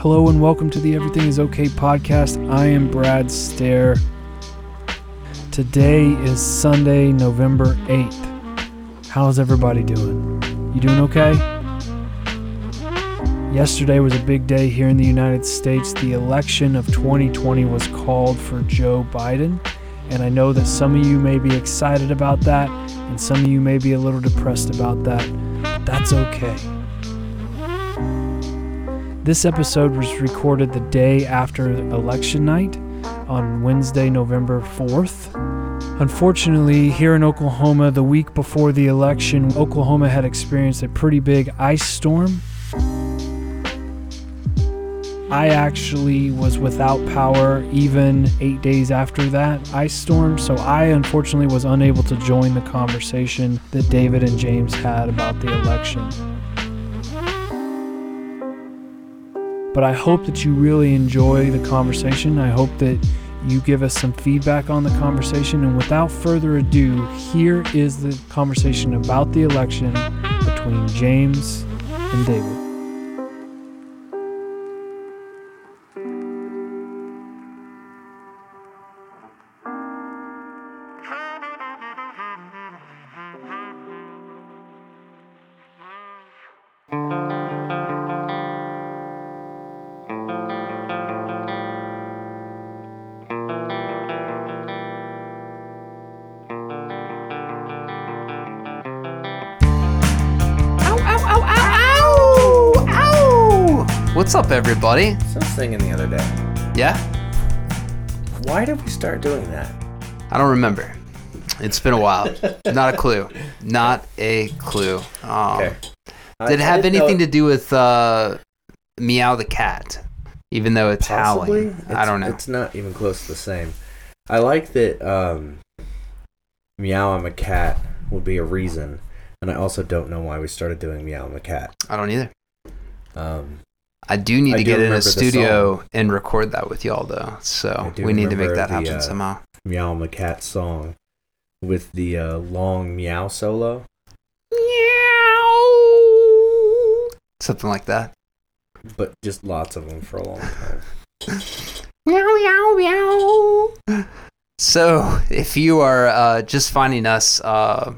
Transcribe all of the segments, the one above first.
Hello and welcome to the Everything is Okay podcast. I am Brad Stair. Today is Sunday, November 8th. How's everybody doing? You doing okay? Yesterday was a big day here in the United States. The election of 2020 was called for Joe Biden, and I know that some of you may be excited about that, and some of you may be a little depressed about that. That's okay. This episode was recorded the day after election night on Wednesday, November 4th. Unfortunately, here in Oklahoma, the week before the election, Oklahoma had experienced a pretty big ice storm. I actually was without power even eight days after that ice storm, so I unfortunately was unable to join the conversation that David and James had about the election. But I hope that you really enjoy the conversation. I hope that you give us some feedback on the conversation. And without further ado, here is the conversation about the election between James and David. What's up, everybody? So I was thinking the other day, Yeah? why did we start doing that? I don't remember. It's been a while. Not a clue. Not a clue. Um, Okay. Did it have anything to do with uh, Meow the cat? Even though it's Possibly. howling. I don't know. It's not even close to the same. I like that um, Meow I'm a cat would be a reason, and I also don't know why we started doing Meow I'm a cat. I don't either. Um, I do need I to do get in a studio and record that with y'all, though. So we need to make that the, happen uh, somehow. Meow I'm cat song with the uh, long meow solo, Meow. Something like that. but just lots of them for a long time. Meow, meow, meow. So, if you are uh, just finding us, uh,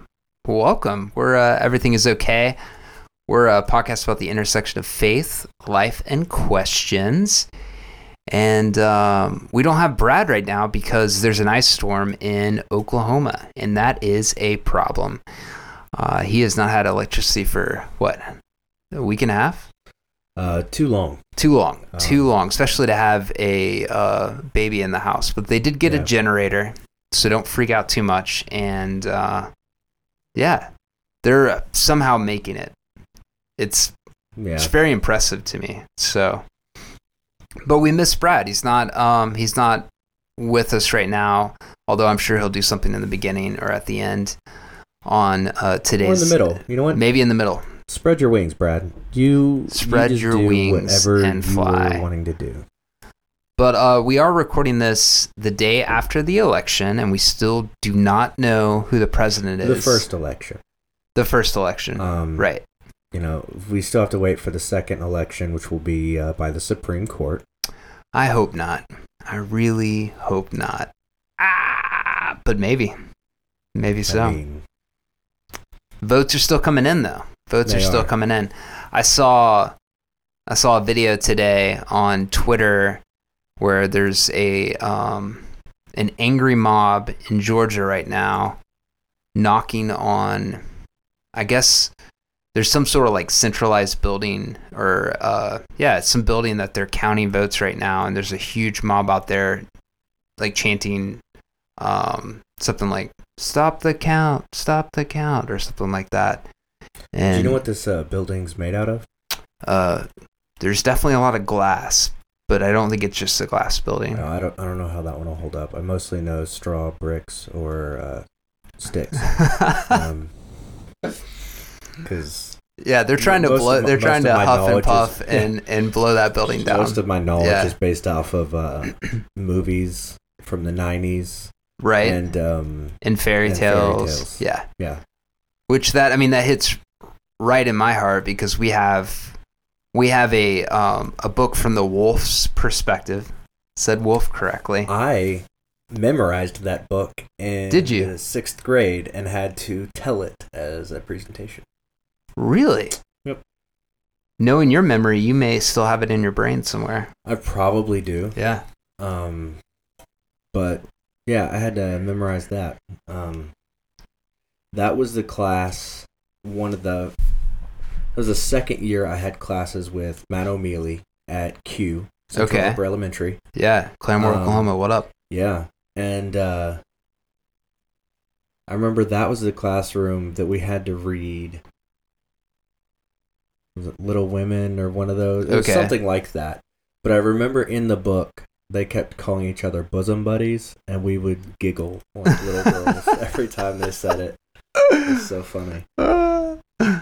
welcome. We're uh, Everything is Okay. We're a podcast about the intersection of faith, life, and questions. And um, we don't have Brad right now because there's an ice storm in Oklahoma, and that is a problem. Uh, he has not had electricity for what, a week and a half? Uh, too long. Too long, Um, too long, especially to have a uh, baby in the house. But they did get a generator, so don't freak out too much. And uh, yeah, they're uh, somehow making it. It's Yeah. it's very impressive to me. So, but we miss Brad. He's not um he's not with us right now. Although I'm sure he'll do something in the beginning or at the end on uh, Or in the middle. You know what? Maybe in the middle. Spread your wings, Brad. You Spread you your wings and fly. wanting to do. But uh, we are recording this the day after the election, and we still do not know who the president is. The first election. the first election, Um, right? You know, we still have to wait for the second election, which will be uh, by the Supreme Court. I hope not. I really hope not. Ah, but maybe, maybe so. I mean, Votes are still coming in, though. Votes are still are. coming in. I saw, I saw a video today on Twitter where there's a um, an angry mob in Georgia right now, knocking on. I guess there's some sort of like centralized building or uh, yeah, it's some building that they're counting votes right now, and there's a huge mob out there, like chanting um, something like "Stop the count! Stop the count!" or something like that. And do you know what this uh, building's made out of? uh, there's definitely a lot of glass, but I don't think it's just a glass building. No, I don't. I don't know how that one will hold up. I mostly know straw, bricks, or uh, sticks. Um, Because yeah, they're trying to blow. my- They're trying to huff and puff is- and and blow that building down. most of my knowledge Yeah. is based off of uh, movies from the '90s right? and um, and fairy and fairy tales. tales. Yeah. yeah, Which that I mean that hits right in my heart because we have we have a um, a book from the wolf's perspective. Said wolf correctly. I memorized that book in Did you? sixth grade and had to tell it as a presentation. Really? Yep. Knowing your memory, you may still have it in your brain somewhere. I probably do. Yeah. Um, but yeah, I had to memorize that. Um, that was the class. One of the. It was the second year I had classes with Matt O'Mealy at Q. Central Okay. Upper Elementary. Yeah. Claremore, Um, Oklahoma. What up? Yeah, and uh, I remember that was the classroom that we had to read. Little Women or one of those? It was Okay. something like that. But I remember in the book they kept calling each other bosom buddies, and we would giggle like little girls every time they said it. It's so funny.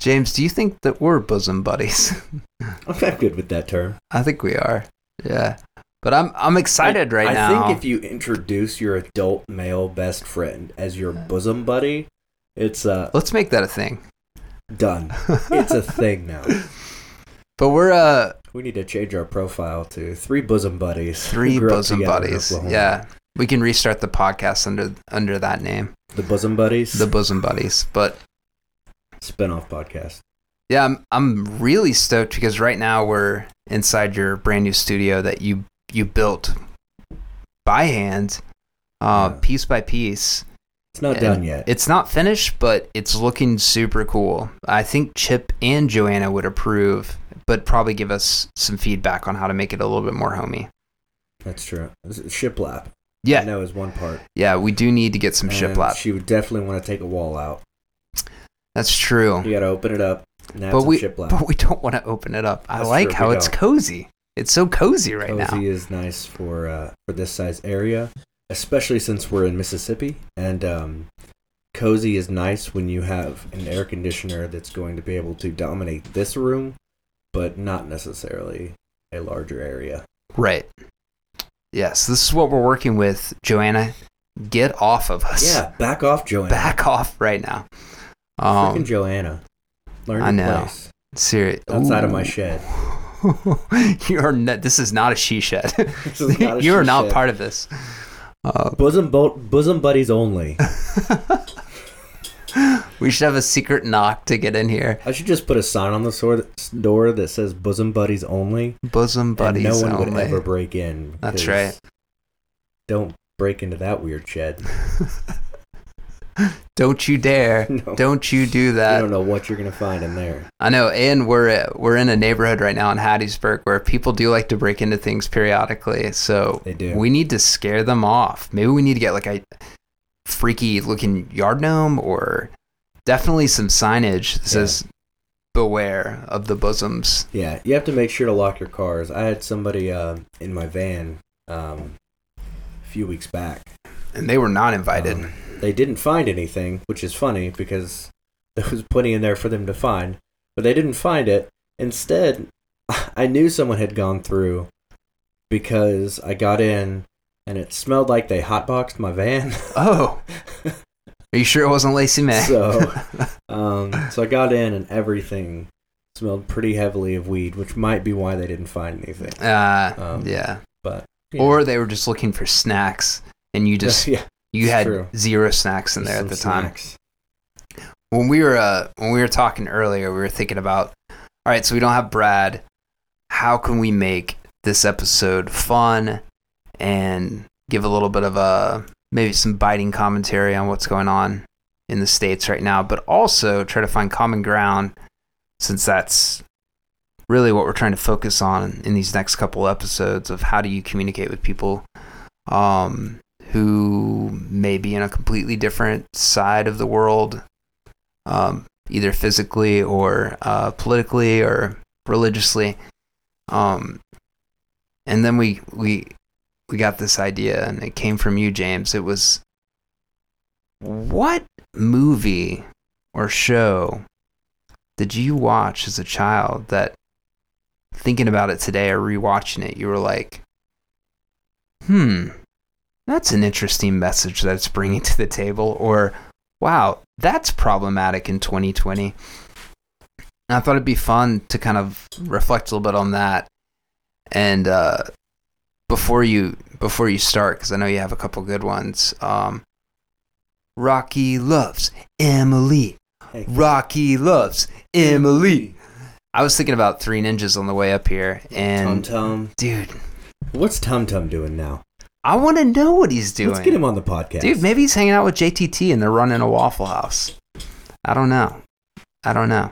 James, do you think that we're bosom buddies? I'm not good with that term. I think we are. Yeah. But I'm I'm excited right I now. think if you introduce your adult male best friend as your bosom buddy, it's uh Let's make that a thing. Done. It's a thing now. but we're uh We need to change our profile to three bosom buddies. who three grew up bosom together in buddies. Oklahoma. Yeah. We can restart the podcast under under that name. the bosom buddies. The bosom buddies. But spin-off podcast. yeah, I'm I'm really stoked because right now we're inside your brand new studio that you you built by hand, uh, Yeah. piece by piece. It's not done yet. It's not finished, but it's looking super cool. I think Chip and Joanna would approve, but probably give us some feedback on how to make it a little bit more homey. That's true. Shiplap. I Yeah, know is one part. yeah, we do need to get some And shiplap. She would definitely want to take a wall out. That's true. You got to open it up. But we shiplap. but we don't want to open it up. I like true, how it's don't. cozy. It's so cozy right Cozy now. is nice for uh, for this size area, especially since we're in Mississippi. And um, cozy is nice when you have an air conditioner that's going to be able to dominate this room, but not necessarily a larger area. Right. Yes, this is what we're working with, Joanna. Get off of us. Yeah, back off, Joanna. Back off right now. Freaking Um, Joanna. Learn I know. place serious. outside of my shed. You're not, this is not a she shed. This is not a you are not shed. part of this. Uh, Bosom bo- bosom buddies only. we should have a secret knock to get in here. I should just put a sign on the sor- door that says "Bosom Buddies Only." Bosom buddies no one only. would ever break in. That's right. Don't break into that weird shed. Don't you dare! No. Don't you do You that! don't know what you're gonna find in there. I know, and we're uh, we're in a neighborhood right now in Hattiesburg where people do like to break into things periodically. So They do. we need to scare them off. Maybe we need to get like a freaky looking yard gnome or definitely some signage that says "Beware of the bosoms." Yeah, you have to make sure to lock your cars. I had somebody uh, in my van um, a few weeks back. And they were not invited. Um, they didn't find anything, which is funny because there was plenty in there for them to find, but they didn't find it. Instead, I knew someone had gone through because I got in and it smelled like they hotboxed my van. oh, are you sure it wasn't Lacey May? So- um, so I got in and everything smelled pretty heavily of weed, which might be why they didn't find anything. uh, Um, yeah. But Or they were just looking for snacks, and you just yeah, you had true. zero snacks in there at some the time. snacks. when we were uh, when we were talking earlier, we were thinking about all right. So we don't have Brad. How can we make this episode fun and give a little bit of a maybe some biting commentary on what's going on in the states right now, but also try to find common ground since that's really what we're trying to focus on in these next couple episodes of how do you communicate with people um, who may be in a completely different side of the world um, either physically or uh, politically or religiously. Um, and then we we we got this idea, and it came from you, James. It was what movie or show did you watch as a child that, thinking about it today or rewatching it, you were like, hmm, that's an interesting message that it's bringing to the table, or wow, that's problematic in 2020. And I thought it'd be fun to kind of reflect a little bit on that. And uh, before you before you start, because I know you have a couple good ones. Um, Rocky loves Emily. Hey. Rocky loves Emily. I was thinking about Three Ninjas on the way up here, Tum and Tum. dude, What's Tum Tum doing now? I want to know what he's doing. Let's get him on the podcast. Dude, maybe he's hanging out with JTT and they're running a Waffle House. I don't know. I don't know.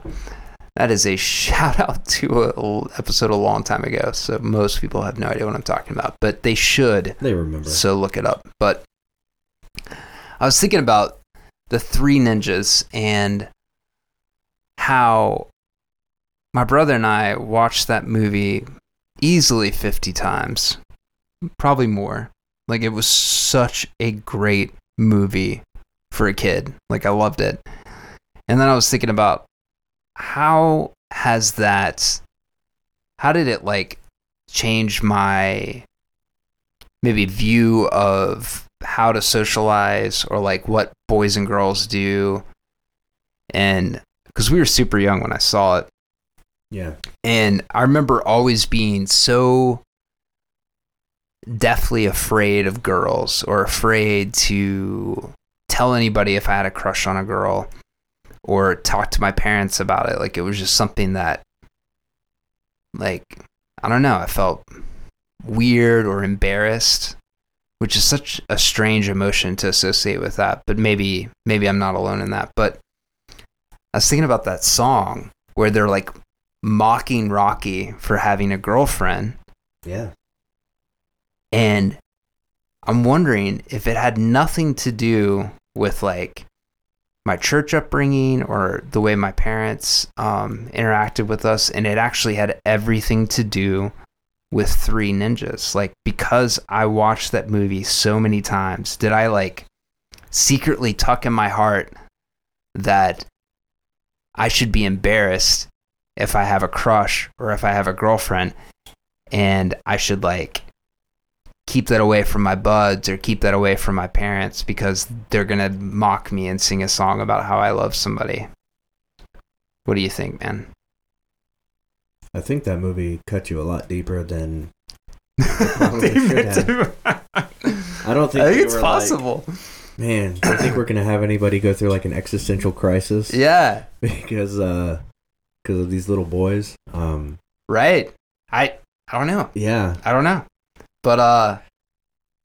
That is a shout out to an episode a long time ago, so most people have no idea what I'm talking about, but they should. they remember. So look it up. But I was thinking about the three ninjas and how my brother and I watched that movie easily 50 times, probably more. Like it was such a great movie for a kid. Like I loved it. And then I was thinking about how has that how did it like change my maybe view of how to socialize or like what boys and girls do and because we were super young when i saw it yeah. and i remember always being so deathly afraid of girls or afraid to tell anybody if i had a crush on a girl or talk to my parents about it. Like it was just something that like i don't know i felt weird or embarrassed which is such a strange emotion to associate with that but maybe maybe i'm not alone in that. But i was thinking about that song where they're like mocking rocky for having a girlfriend. Yeah. And i'm wondering if it had nothing to do with like my church upbringing or the way my parents um, interacted with us. And it actually had everything to do with three ninjas. Like because i watched that movie so many times did i like secretly tuck in my heart that i should be embarrassed if i have a crush or if i have a girlfriend and i should like keep that away from my buds or keep that away from my parents because they're gonna mock me and sing a song about how i love somebody what do you think man I think that movie cut you a lot deeper than. To- I don't think. I think it's were like, possible. Man, I think we're gonna have anybody go through like an existential crisis? yeah, Because uh, because of these little boys. Um. right. I I don't know. Yeah. I don't know. But uh,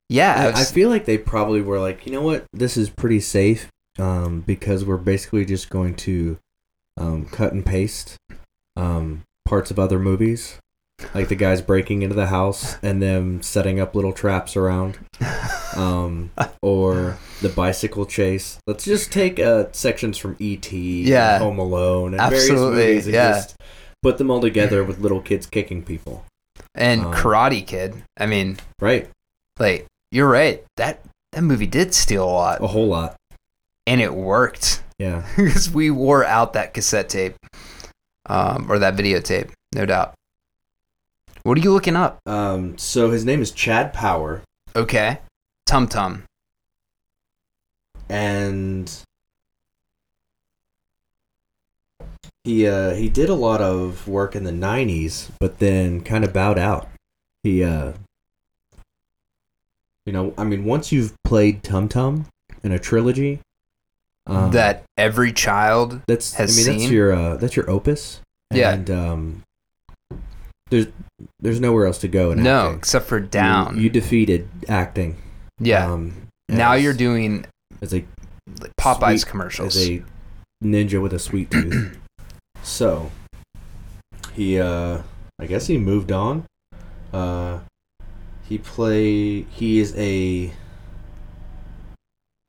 yeah. I I, feel like they probably were like, you know what, this is pretty safe, um, because we're basically just going to, um, cut and paste, um, parts of other movies, like the guys breaking into the house and them setting up little traps around, um, or the bicycle chase. Let's just take uh sections from E.T., Yeah. Home Alone, and Absolutely, various movies, and yeah. just put them all together with little kids kicking people. And um, Karate Kid. I mean, Right, like you're right. That that movie did steal a lot, a whole lot. and it worked. Yeah. because we wore out that cassette tape um, or that videotape, no doubt. What are you looking up? Um, so his name is Chad Power, Okay, Tum Tum. and he uh, he did a lot of work in the '90s, but then kind of bowed out. He, uh, you know, I mean, once you've played Tum Tum in a trilogy, um, that every child. that's has I mean, that's your uh, that's your opus. Yeah. and um, there's there's nowhere else to go in No, acting. except for down. You, defeated acting. yeah. Um, now as- you're doing as a like, Popeyes Sweet commercials. as a ninja with a sweet tooth. so he uh I guess he moved on. Uh he play he is a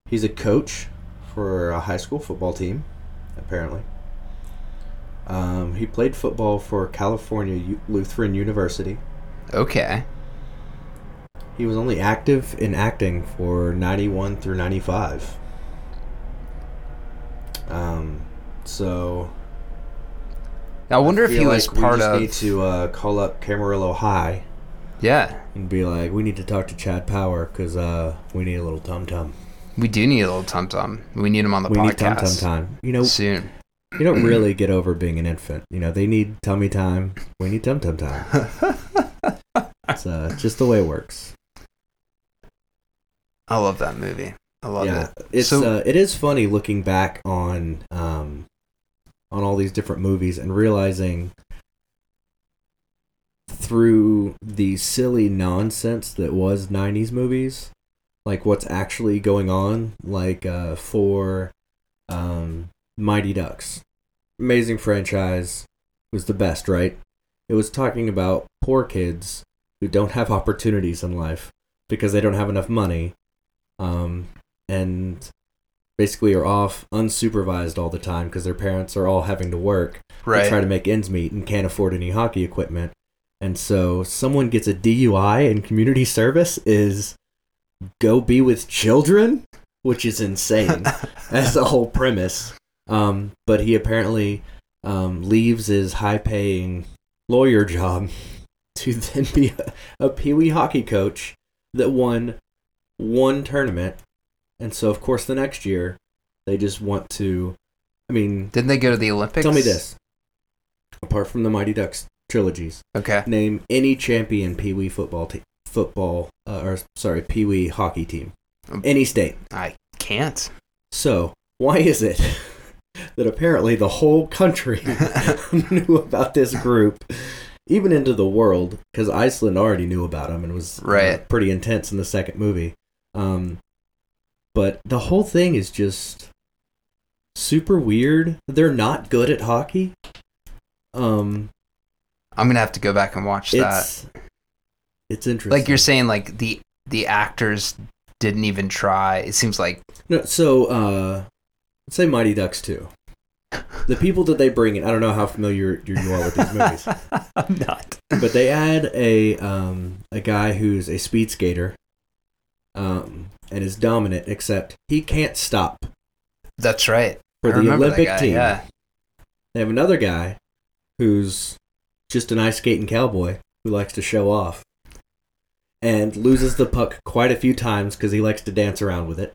he's a coach for a high school football team apparently. Um, he played football for California U- Lutheran University. okay. He was only active in acting for 91 through 95. Um, so I wonder if feel he was like we just of. need to uh, call up Camarillo High yeah, and be like, we need to talk to Chad Power because uh, we need a little tum tum. we do need a little Tum Tum. We need him on the We need tum podcast tum time. You know, soon. you don't really get over being an infant. You know, they need tummy time. We need tum tum time. It's uh, just the way it works. I love that movie. I love yeah, it. it's So- uh, it is funny looking back on um on all these different movies and realizing through the silly nonsense that was 90s movies like what's actually going on like uh for um Mighty Ducks. Amazing franchise. Was the best right? It was talking about poor kids who don't have opportunities in life because they don't have enough money um and basically are off unsupervised all the time because their parents are all having to work to try to make ends meet and can't afford any hockey equipment. And so someone gets a DUI and community service is go be with children, which is insane. That's the whole premise. Um, but he apparently um, leaves his high paying lawyer job to then be a, a Pee Wee hockey coach that won one tournament. And so, of course, the next year, they just want to. I mean, Didn't they go to the Olympics? tell me this. Apart from the Mighty Ducks trilogies, Okay. name any champion Pee Wee football team, football, uh, or sorry, Pee Wee hockey team, Um, any state. I can't. So, why is it that apparently the whole country knew about this group, even into the world? Because Iceland already knew about them and was uh, Right. pretty intense in the second movie. Um, but the whole thing is just super weird. They're not good at hockey. Um, I'm gonna have to go back and watch that. it's it's interesting. Like you're saying, like the the actors didn't even try. It seems like No, so uh, let's say Mighty Ducks two. The people that they bring in, I don't know how familiar you are with these movies, I'm not. but they add a um, a guy who's a speed skater, um, and is dominant. Except he can't stop That's right. for I the Olympic guy, team. Yeah. They have another guy who's just an ice skating cowboy who likes to show off and loses the puck quite a few times because he likes to dance around with it.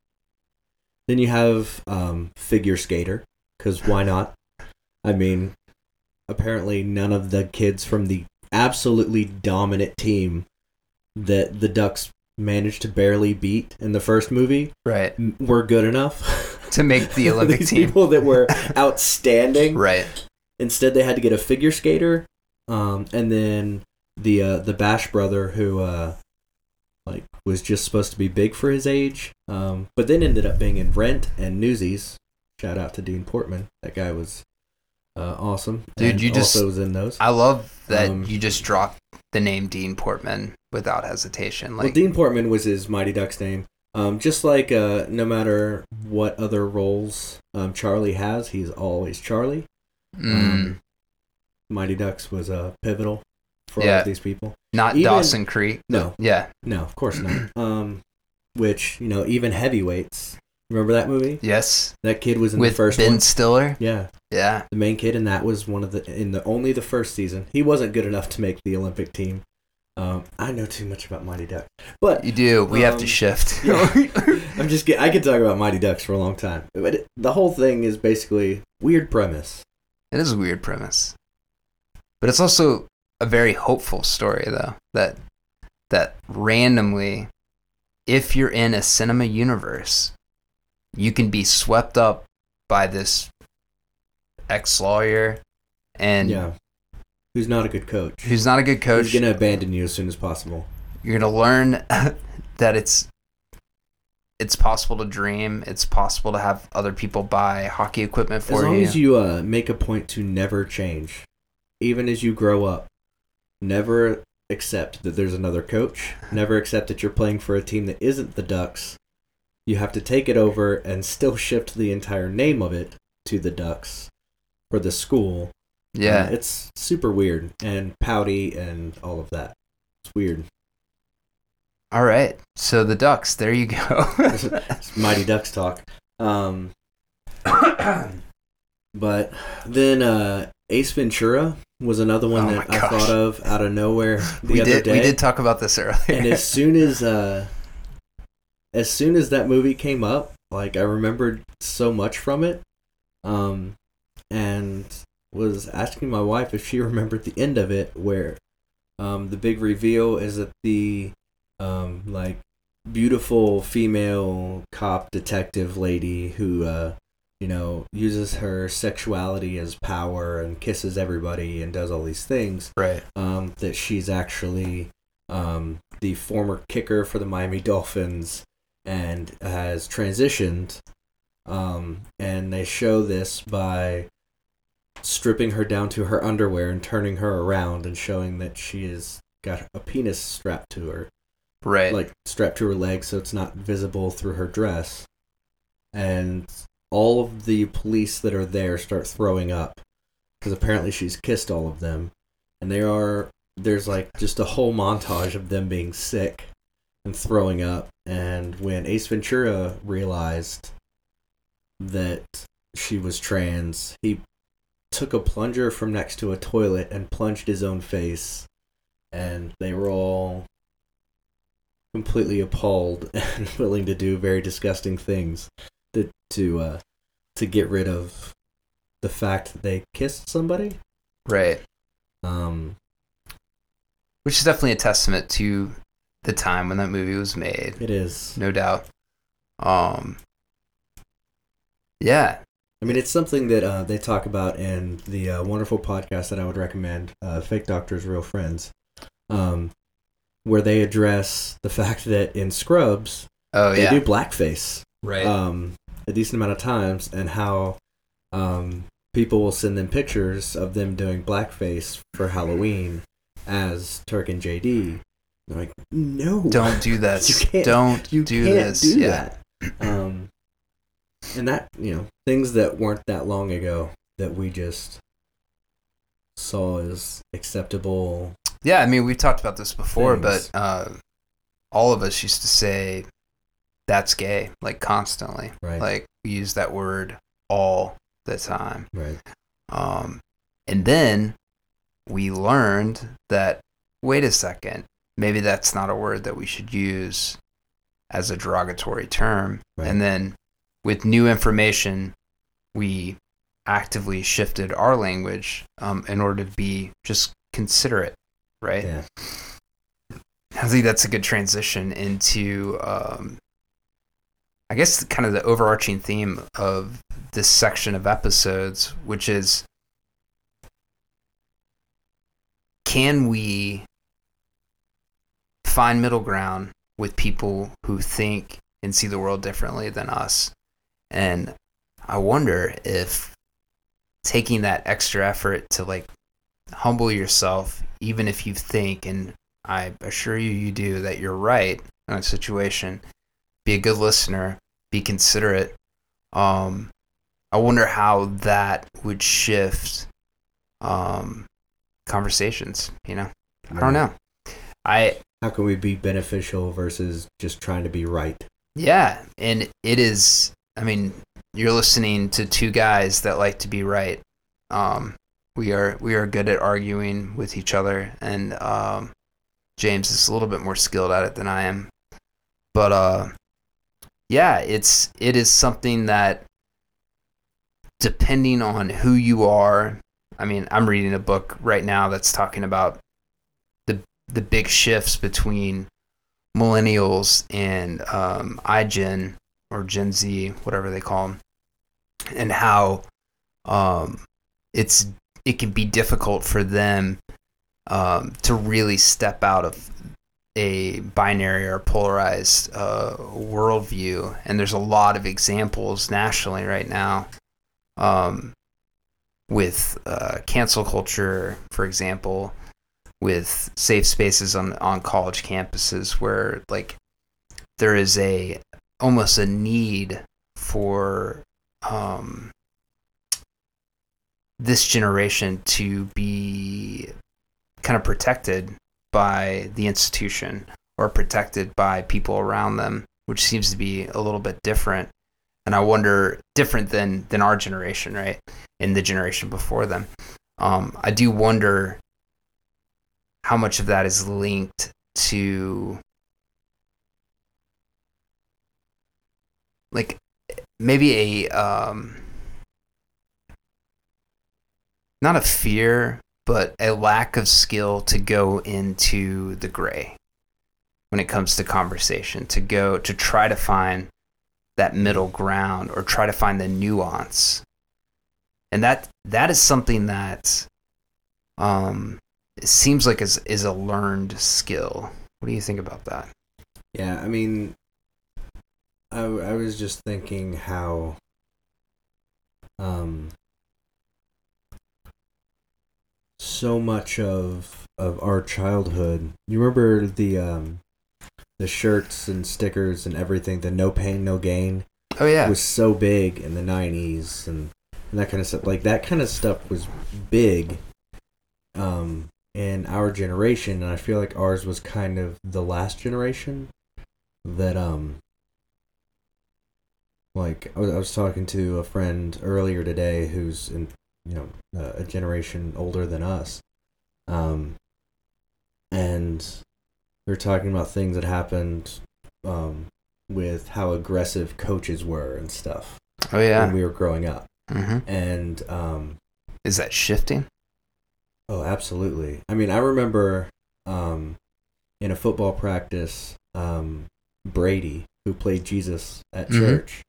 Then you have um, figure skater because why not? I mean, apparently none of the kids from the absolutely dominant team that the Ducks managed to barely beat in the first movie Right. were good enough To make the Olympic These team. people that were outstanding Right. Instead, they had to get a figure skater, um, and then the uh, the Bash brother who uh, like was just supposed to be big for his age, um, but then ended up being in Rent and Newsies. Shout out to Dean Portman. That guy was uh, awesome. Dude, and you just- also was in those. I love that Um, you just dropped the name Dean Portman without hesitation. well, Like, Dean Portman was his Mighty Ducks name. Um, just like uh, no matter what other roles um, Charlie has, he's always Charlie. mm, Um, Mighty Ducks was uh, pivotal for all Yeah. of these people. not even- Dawson Creek. No, Yeah. no, of course not. Um, which you know, even heavyweights. Remember that movie? Yes. That kid was in With the first Ben one. Stiller. Yeah, Yeah. the main kid and that was one of the in the only the first season. He wasn't good enough to make the Olympic team. Um, I know too much about Mighty Ducks, but You do. We have to Um, shift. yeah. I'm just I could talk about Mighty Ducks for a long time. But it, the whole thing is basically weird premise. It is a weird premise, but it's also a very hopeful story, though. That that randomly, if you're in a cinema universe, you can be swept up by this ex-lawyer and yeah, who's not a good coach? who's not a good coach. He's gonna abandon you as soon as possible? You're gonna learn that it's it's possible to dream. It's possible to have other people buy hockey equipment for you. as long you. as you uh, make a point to never change, even as you grow up, never accept that there's another coach. Never accept that you're playing for a team that isn't the Ducks. You have to take it over and still shift the entire name of it to the Ducks for the school. Yeah. Uh, it's super weird and pouty and all of that. It's weird. All right. So the Ducks. There you go. Mighty Ducks talk. Um, but then uh, Ace Ventura was another one Oh that I thought of out of nowhere the we other did. day. We did talk about this earlier. and as soon as uh, as soon as that movie came up, like I remembered so much from it. Um, and was asking my wife if she remembered the end of it, where um, the big reveal is that the um, like beautiful female cop detective lady who uh, you know uses her sexuality as power and kisses everybody and does all these things. Right. Um, that she's actually um, the former kicker for the Miami Dolphins and has transitioned. Um, and they show this by stripping her down to her underwear and turning her around and showing that she has got a penis strapped to her, Right. like strapped to her leg so it's not visible through her dress. And all of the police that are there start throwing up because apparently she's kissed all of them. And they are, there's like just a whole montage of them being sick and throwing up. And when Ace Ventura realized that she was trans, he took a plunger from next to a toilet and plunged his own face. And they were all completely appalled and willing to do very disgusting things to to uh, to get rid of the fact that they kissed somebody. right. Um, Which is definitely a testament to the time when that movie was made. it is. No doubt. Um. Yeah. I mean, it's something that uh, they talk about in the uh, wonderful podcast that I would recommend, uh, "Fake Doctors, Real Friends," um, where they address the fact that in Scrubs Oh they yeah. do blackface right. um, a decent amount of times, and how um, people will send them pictures of them doing blackface for Halloween as Turk and JD. They're like, no, Don't do that. You can't- Don't you do can't this. do yeah. that. Um, and that you know things that weren't that long ago that we just saw as acceptable. Yeah, I mean, we've talked about this before, Things. but uh, all of us used to say that's gay, like constantly. Right. Like we use that word all the time. Right. Um, and then we learned that wait a second, maybe that's not a word that we should use as a derogatory term. Right. And then with new information, we actively shifted our language um, in order to be just considerate, right? Yeah. I think that's a good transition into, um, I guess, kind of the overarching theme of this section of episodes, which is can we find middle ground with people who think and see the world differently than us? And I wonder if taking that extra effort to like humble yourself, even if you think, and I assure you, you do, that you're right in a situation, be a good listener, be considerate. Um, I wonder how that would shift um, conversations. You know, I don't know. I How can we be beneficial versus just trying to be right? Yeah, and it is. I mean, you're listening to two guys that like to be right. Um, we are we are good at arguing with each other, and um, James is a little bit more skilled at it than I am. But uh, yeah, it's it is something that, depending on who you are, I mean, I'm reading a book right now that's talking about the the big shifts between millennials and um, iGen or Gen Z, whatever they call them, and how um, it's it can be difficult for them um, to really step out of a binary or polarized uh, worldview. And there's a lot of examples nationally right now um, with uh, cancel culture, for example, with safe spaces on on college campuses where like there is a almost a need for um, this generation to be kind of protected by the institution or protected by people around them, which seems to be a little bit different. And I wonder, different than than our generation, right? And the generation before them. Um, I do wonder how much of that is linked to like maybe a um not a fear, but a lack of skill to go into the gray when it comes to conversation, to go to try to find that middle ground or try to find the nuance. And that that is something that um seems like is is a learned skill. What do you think about that? Yeah, I mean, I, I was just thinking how, um, so much of of our childhood. You remember the um, the shirts and stickers and everything. The no pain, no gain Oh yeah. was so big in the '90s and, and that kind of stuff. Like that kind of stuff was big, um, in our generation, and I feel like ours was kind of the last generation that um. Like I was, I was talking to a friend earlier today who's in you know uh, a generation older than us, um, and we are talking about things that happened um, with how aggressive coaches were and stuff oh yeah. when we were growing up. hmm And um, Is that shifting? oh, absolutely. I mean, I remember um, in a football practice, um, Brady, who played Jesus at Mhm. church,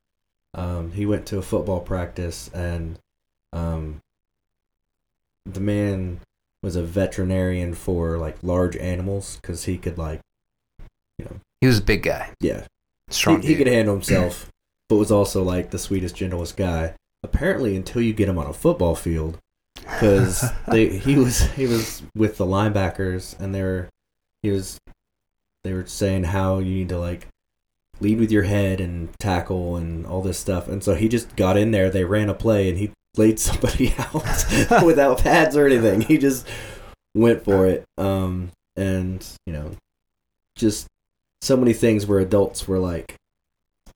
um, he went to a football practice and um, the man was a veterinarian for like large animals because he could like, you know, He was a big guy, yeah, strong. he, he could handle himself, but was also like the sweetest, gentlest guy. Apparently, until you get him on a football field, because he was he was with the linebackers, and they were he was they were saying how you need to like lead with your head and tackle and all this stuff, and so he just got in there. They ran a play, and he laid somebody out without pads or anything. He just went for it, um, and you know, just so many things where adults were like,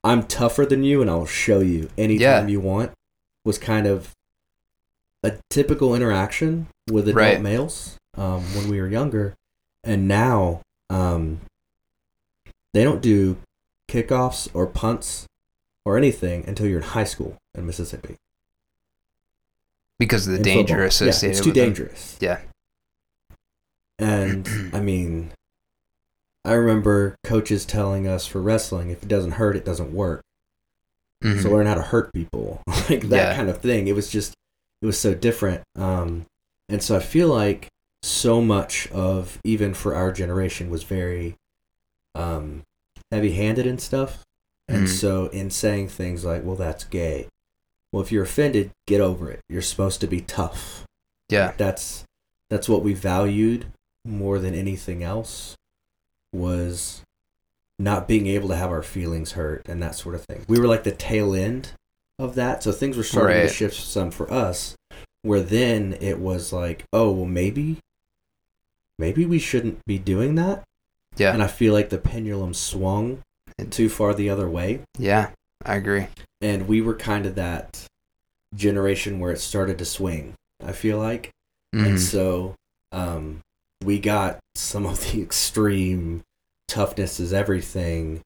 "I'm tougher than you, and I'll show you anytime Yeah. you want." Was kind of a typical interaction with adult Right. males um, when we were younger, and now um, they don't do kickoffs or punts or anything until you're in high school in Mississippi. because of the in danger football. associated Yeah, it's too with them. dangerous. Yeah. And I mean, I remember coaches telling us for wrestling, if it doesn't hurt, it doesn't work. Mhm. So learn how to hurt people, like that Yeah. kind of thing. It was just, it was so different. Um, and so I feel like so much of even for our generation was very um, heavy-handed and stuff. And Mhm. so in saying things like, "Well, that's gay," well, if you're offended, get over it. You're supposed to be tough. yeah. That's that's what we valued more than anything else was not being able to have our feelings hurt and that sort of thing. We were like the tail end of that, so things were starting to shift some for us. Where then it was like, oh well, maybe, maybe we shouldn't be doing that. Yeah. And I feel like the pendulum swung too far the other way, Yeah. I agree. and we were kind of that generation where it started to swing. I feel like. Mhm. And so um, we got some of the extreme toughness is everything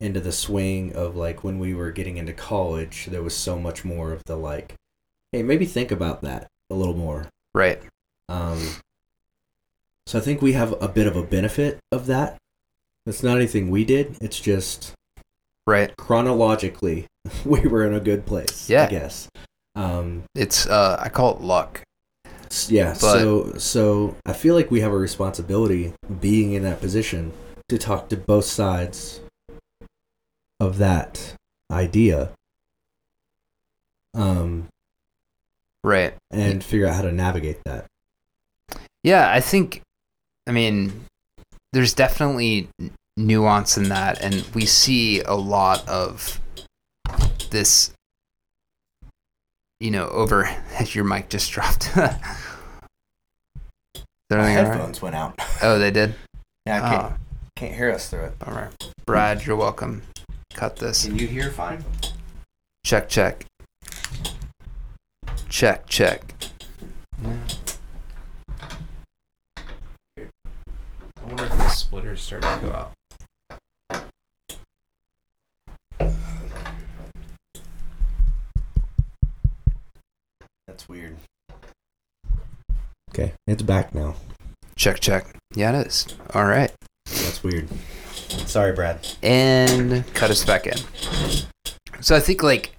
into the swing of like when we were getting into college, there was so much more of the like, hey, maybe think about that a little more. Right. Um, so I think we have a bit of a benefit of that. It's not anything we did, it's just Right. chronologically, we were in a good place, Yeah. I guess. Um, It's uh I call it luck. Yeah, But- so so I feel like we have a responsibility being in that position to talk to both sides of that idea. Um Right. and figure out how to navigate that. Yeah, I think I mean there's definitely nuance in that and we see a lot of this you know over your mic just dropped. My all right? headphones went out. Oh, they did. Yeah, I can't, Oh, can't hear us through it. all right. Brad, you're welcome. Cut this. Can you hear fine? Check, check. Check, check. I wonder if the splitter's starting to go out. That's weird. Okay, it's back now. Check, check. Yeah, it is. All right. That's weird. Sorry, Brad. And cut us back in. So I think like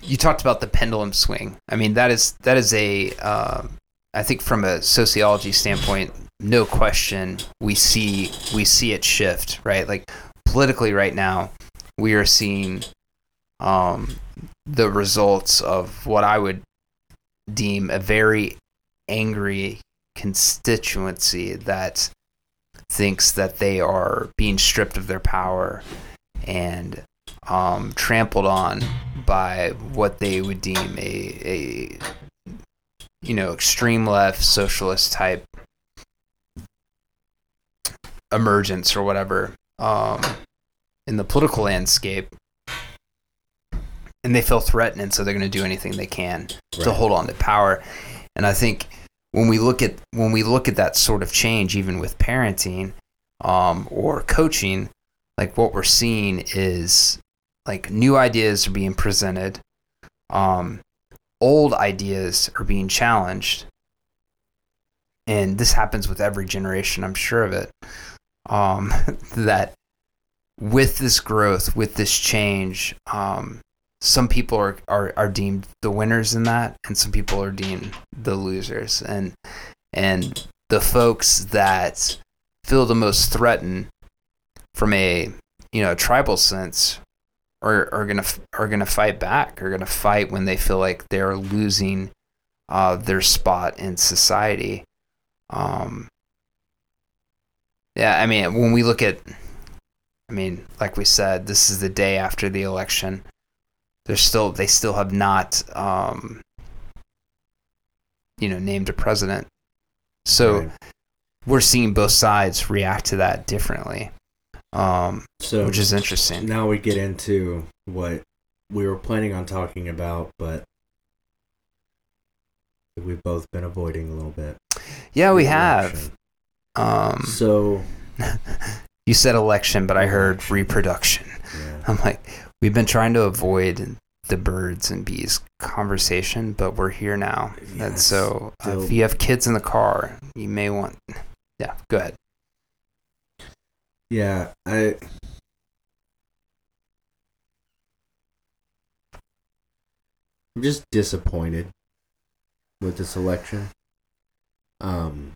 you talked about the pendulum swing. I mean that is that is a um, I think from a sociology standpoint, no question we see we see it shift right. Like politically right now, we are seeing um, the results of what I would deem a very angry constituency that thinks that they are being stripped of their power and um, trampled on by what they would deem a, a you know extreme left socialist type emergence or whatever um, in the political landscape and they feel threatened and so they're going to do anything they can to hold on to power. And i think when we look at when we look at that sort of change even with parenting um, or coaching like what we're seeing is like new ideas are being presented um, old ideas are being challenged and this happens with every generation i'm sure of it um, that with this growth with this change um, some people are, are, are deemed the winners in that and some people are deemed the losers. And and the folks that feel the most threatened from a you know tribal sense are, are gonna are gonna fight back are gonna fight when they feel like they're losing uh, their spot in society. Um, yeah I mean when we look at I mean like we said this is the day after the election they're still they still have not um, you know named a president so Right. we're seeing both sides react to that differently um, so which is interesting now we get into what we were planning on talking about, but we've both been avoiding a little bit. yeah we have election. Um, So you said election but i heard reproduction yeah. i'm like we've been trying to avoid the birds and bees conversation but we're here now Yeah, and so uh, if you have kids in the car you may want yeah go ahead Yeah, I. I'm just disappointed with this election. Um,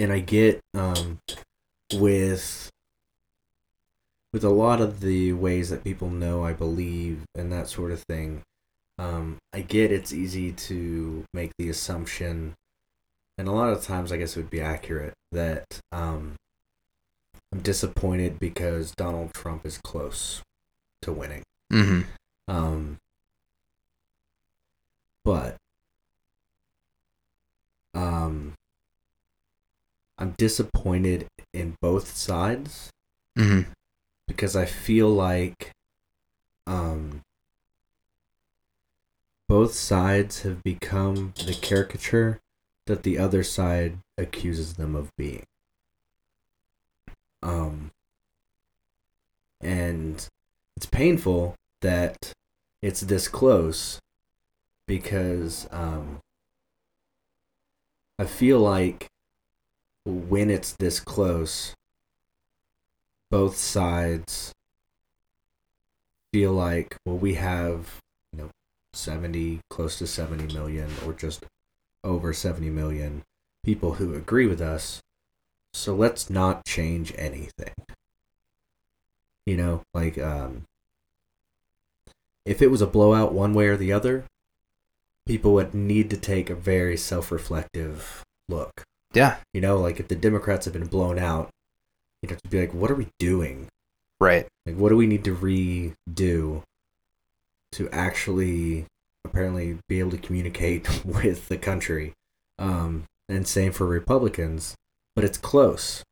and I get um, with with a lot of the ways that people know I believe and that sort of thing. Um, I get it's easy to make the assumption, and a lot of times I guess it would be accurate that um, I'm disappointed because Donald Trump is close to winning. mm-hmm. Um, but um, I'm disappointed in both sides Mm-hmm. because I feel like um, both sides have become the caricature that the other side accuses them of being. Um, and it's painful that it's this close because um, I feel like when it's this close, both sides feel like, well, we have, you know, 70, close to 70 million, or just over 70 million people who agree with us. So let's not change anything. You know, like, um, if it was a blowout one way or the other, people would need to take a very self reflective look. Yeah You know, like if the Democrats have been blown out, you'd have to be like, what are we doing? right Like, what do we need to redo to actually apparently be able to communicate with the country? Um, and same for Republicans, but it's close.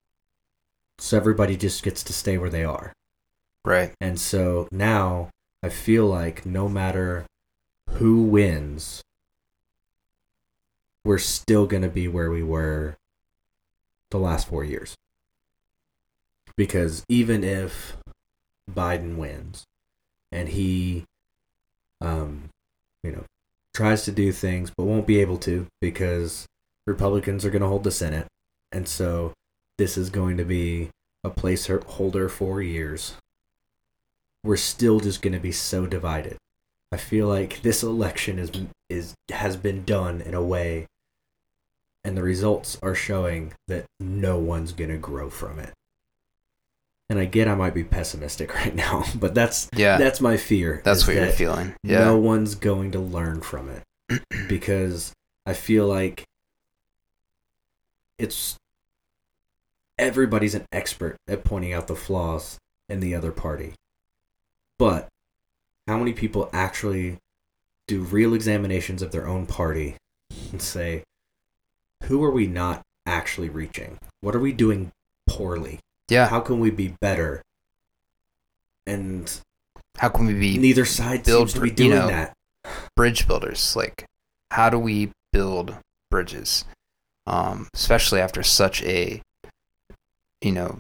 So everybody just gets to stay where they are. right And so now I feel like no matter who wins, we're still going to be where we were the last four years. Because even if Biden wins and he, um, you know, tries to do things but won't be able to because Republicans are going to hold the Senate. And so this is going to be a placeholder for years. We're still just going to be so divided. I feel like this election is is has been done in a way and the results are showing that no one's going to grow from it. And I get I might be pessimistic right now, but that's Yeah. that's my fear. That's what you're feeling. Yeah. No one's going to learn from it because I feel like it's everybody's an expert at pointing out the flaws in the other party. But how many people actually do real examinations of their own party and say, who are we not actually reaching? What are we doing poorly? yeah. How can we be better? And How can we be neither side build seems to be doing you know, that. bridge builders? Like, how do we build bridges? Um, especially after such a, you know,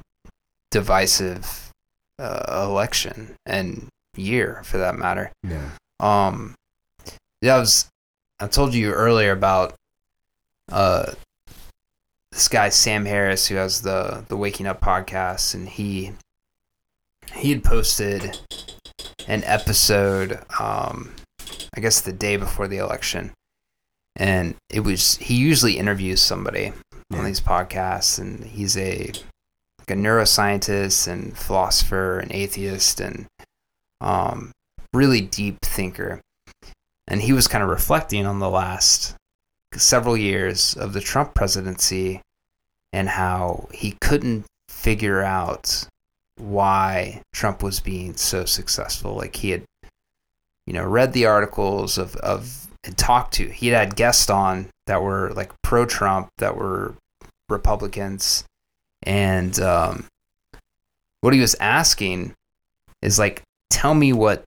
divisive uh, election and year, for that matter. Yeah. Um, yeah, I was. I told you earlier about uh this guy Sam Harris who has the the Waking Up podcast, and he he had posted an episode. Um, I guess the day before the election, and it was he usually interviews somebody on these podcasts, and he's a like a neuroscientist and philosopher and atheist and um, really deep thinker. And he was kind of reflecting on the last several years of the Trump presidency and how he couldn't figure out why Trump was being so successful. Like he had, you know, read the articles of, of and talked to. He had guests on that were like pro Trump, that were Republicans. And um, what he was asking is like, tell me what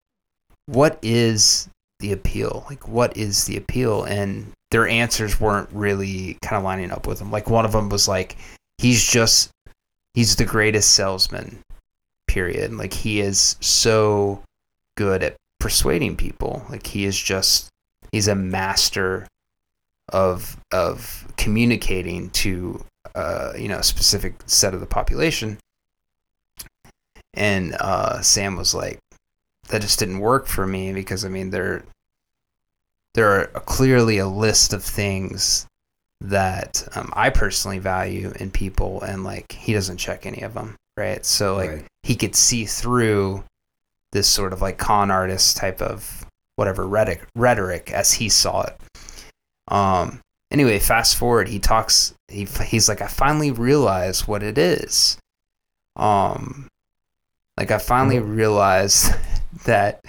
what is the appeal? Like, what is the appeal? And their answers weren't really kind of lining up with him. Like, one of them was like, he's just, he's the greatest salesman, period. Like, he is so good at persuading people. Like, he is just, he's a master of, of communicating to, uh, you know, a specific set of the population. And uh, Sam was like, that just didn't work for me because I mean there there are clearly a list of things that um, I personally value in people, and like he doesn't check any of them, right? So like Right. he could see through this sort of like con artist type of whatever rhetoric, rhetoric as he saw it. Um. Anyway, fast forward. He talks. He he's like, I finally realized what it is. Um. Like I finally realized that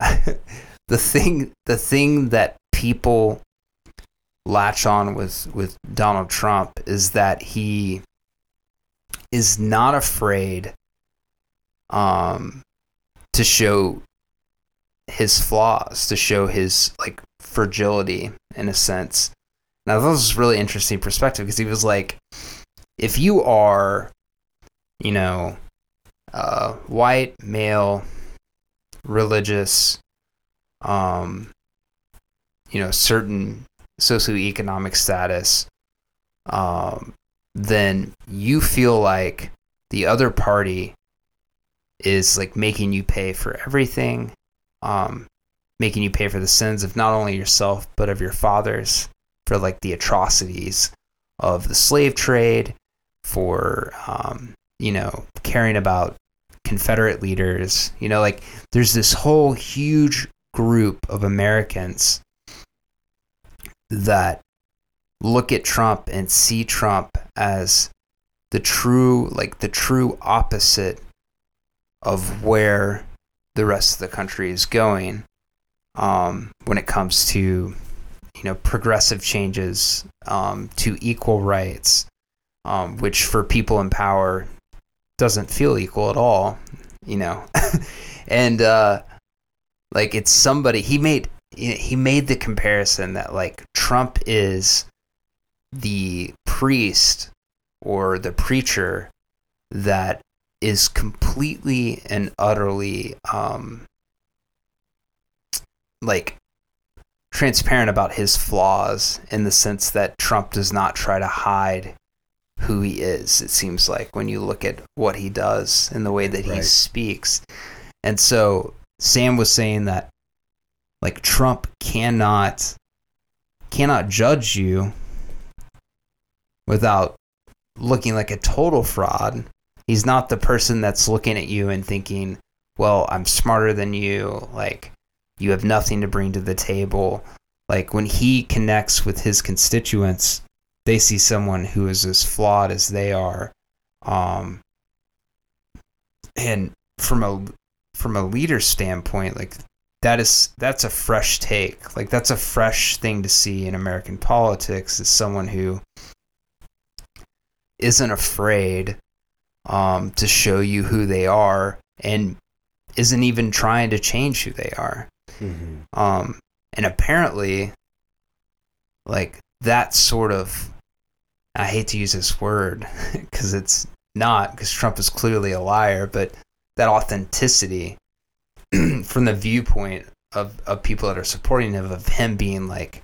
the thing the thing that people latch on with with Donald Trump is that he is not afraid um to show his flaws to show his like fragility in a sense. Now this is really interesting perspective because he was like if you are you know uh white male religious, um, you know, certain socioeconomic status, um, then you feel like the other party is like making you pay for everything, um, making you pay for the sins of not only yourself but of your fathers, for like the atrocities of the slave trade, for um, you know, caring about Confederate leaders. You know, like there's this whole huge group of Americans that look at Trump and see Trump as the true, like the true opposite of where the rest of the country is going um, when it comes to, you know, progressive changes um, to equal rights, um, which for people in power doesn't feel equal at all, you know. and uh like it's somebody he made he made the comparison that like Trump is the priest or the preacher that is completely and utterly um like transparent about his flaws in the sense that Trump does not try to hide who he is. It seems like when you look at what he does and the way that he Right. speaks. And so Sam was saying that like Trump cannot cannot judge you without looking like a total fraud. He's not the person that's looking at you and thinking, "Well, I'm smarter than you." Like you have nothing to bring to the table. Like when he connects with his constituents, they see someone who is as flawed as they are. Um, and from a from a leader standpoint, like that is that's a fresh take. Like that's a fresh thing to see in American politics is someone who isn't afraid um, to show you who they are and isn't even trying to change who they are. Mhm. Um, and apparently, like that sort of, I hate to use this word because it's not, because Trump is clearly a liar, but that authenticity from the viewpoint of, of people that are supporting him, of him being like,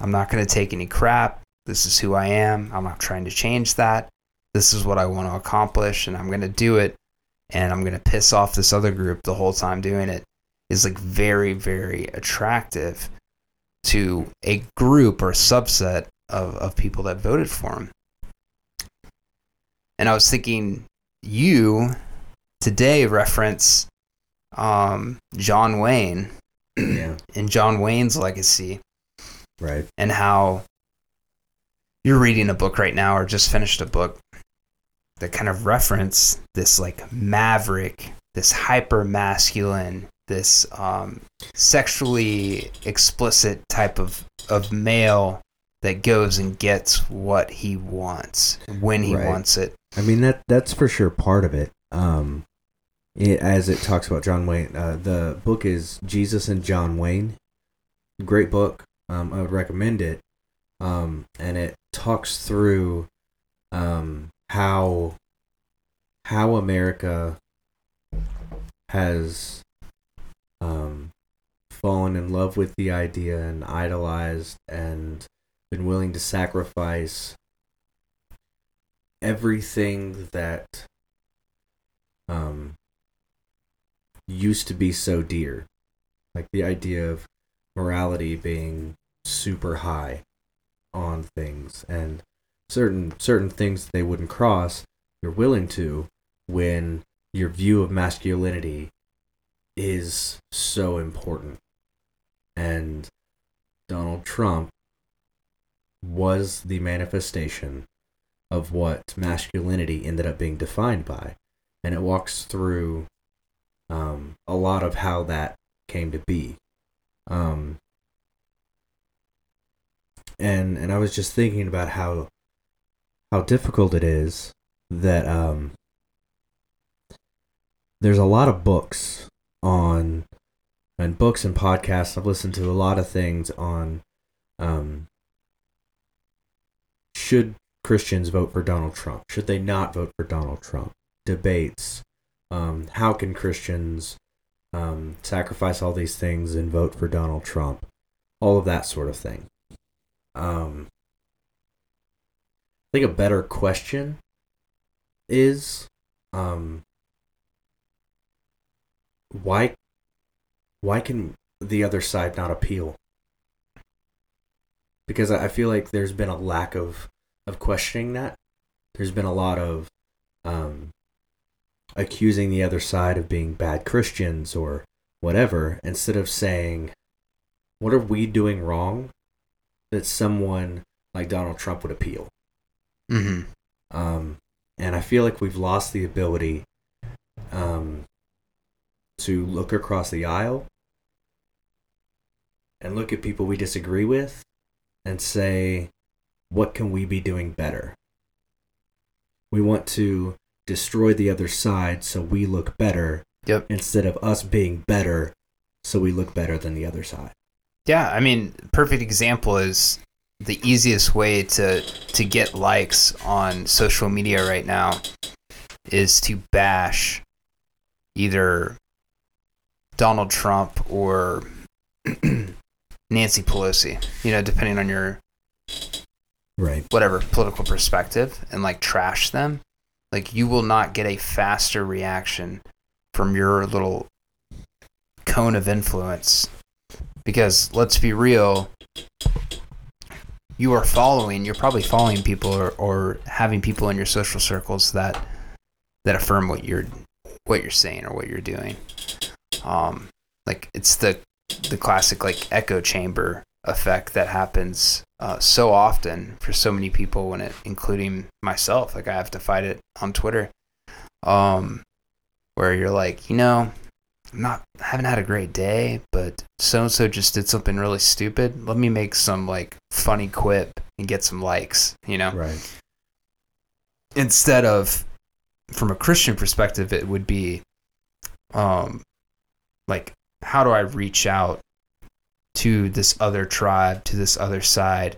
I'm not going to take any crap. This is who I am. I'm not trying to change that. This is what I want to accomplish, and I'm going to do it. And I'm going to piss off this other group the whole time doing it is like very very attractive to a group or subset of, of people that voted for him and i was thinking you today reference um, john wayne Yeah. and john wayne's legacy Right. and how you're reading a book right now or just finished a book that kind of reference this like maverick this hyper masculine this um, sexually explicit type of of male that goes and gets what he wants when he Right. wants it I mean that that's for sure part of it. Um, it, as it talks about John Wayne, uh, the book is Jesus and John Wayne. Great book. Um, I would recommend it. Um, and it talks through um, how how America has um, fallen in love with the idea and idolized and been willing to sacrifice everything that um used to be so dear. Like the idea of morality being super high on things and certain certain things they wouldn't cross you're willing to when your view of masculinity is so important. And Donald Trump was the manifestation of what masculinity ended up being defined by. And it walks through um, a lot of how that came to be. Um, and and I was just thinking about how how difficult it is that um, there's a lot of books on and books and podcasts. I've listened to a lot of things on um, should Christians vote for Donald Trump? Should they not vote for Donald Trump? Debates. Um, how can Christians um, sacrifice all these things and vote for Donald Trump? All of that sort of thing. Um, I think a better question is um, why why can the other side not appeal? Because I feel like there's been a lack of of questioning that. There's been a lot of um, accusing the other side of being bad Christians or whatever, instead of saying, "What are we doing wrong that someone like Donald Trump would appeal?" hmm Um, and I feel like we've lost the ability um, to look across the aisle and look at people we disagree with and say, what can we be doing better? We want to destroy the other side so we look better Yep. instead of us being better so we look better than the other side. Yeah, I mean, perfect example is the easiest way to to get likes on social media right now is to bash either Donald Trump or Nancy Pelosi, you know, depending on your Right. whatever political perspective and like trash them, like you will not get a faster reaction from your little cone of influence. Because let's be real, you are following, you're probably following people or, or having people in your social circles that that affirm what you're what you're saying or what you're doing. Um, like it's the the classic like echo chamber effect that happens uh, so often for so many people when it including myself like i have to fight it on twitter um where you're like you know i'm not I haven't had a great day but so and so just did something really stupid let me make some like funny quip and get some likes you know Right. instead of from a christian perspective it would be um like how do i reach out to this other tribe to this other side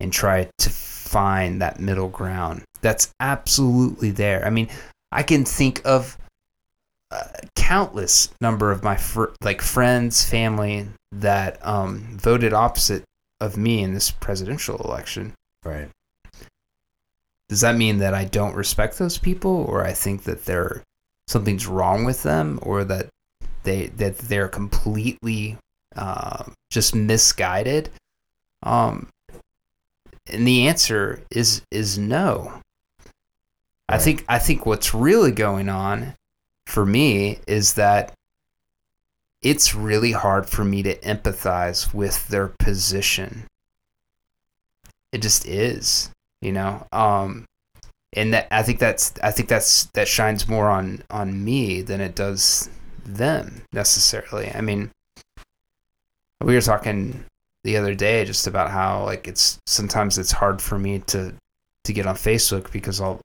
and try to find that middle ground? That's absolutely there. I mean i can think of a countless number of my fr- like friends family that um, voted opposite of me in this presidential election. Right. does that mean that I don't respect those people, or I think that they're something's wrong with them, or that they that they're completely uh, just misguided? Um, and the answer is is no. I think I think what's really going on for me is that it's really hard for me to empathize with their position. It just is you know um and that i think that's i think that's that shines more on on me than it does them necessarily i mean we were talking the other day just about how like it's sometimes it's hard for me to to get on facebook because i'll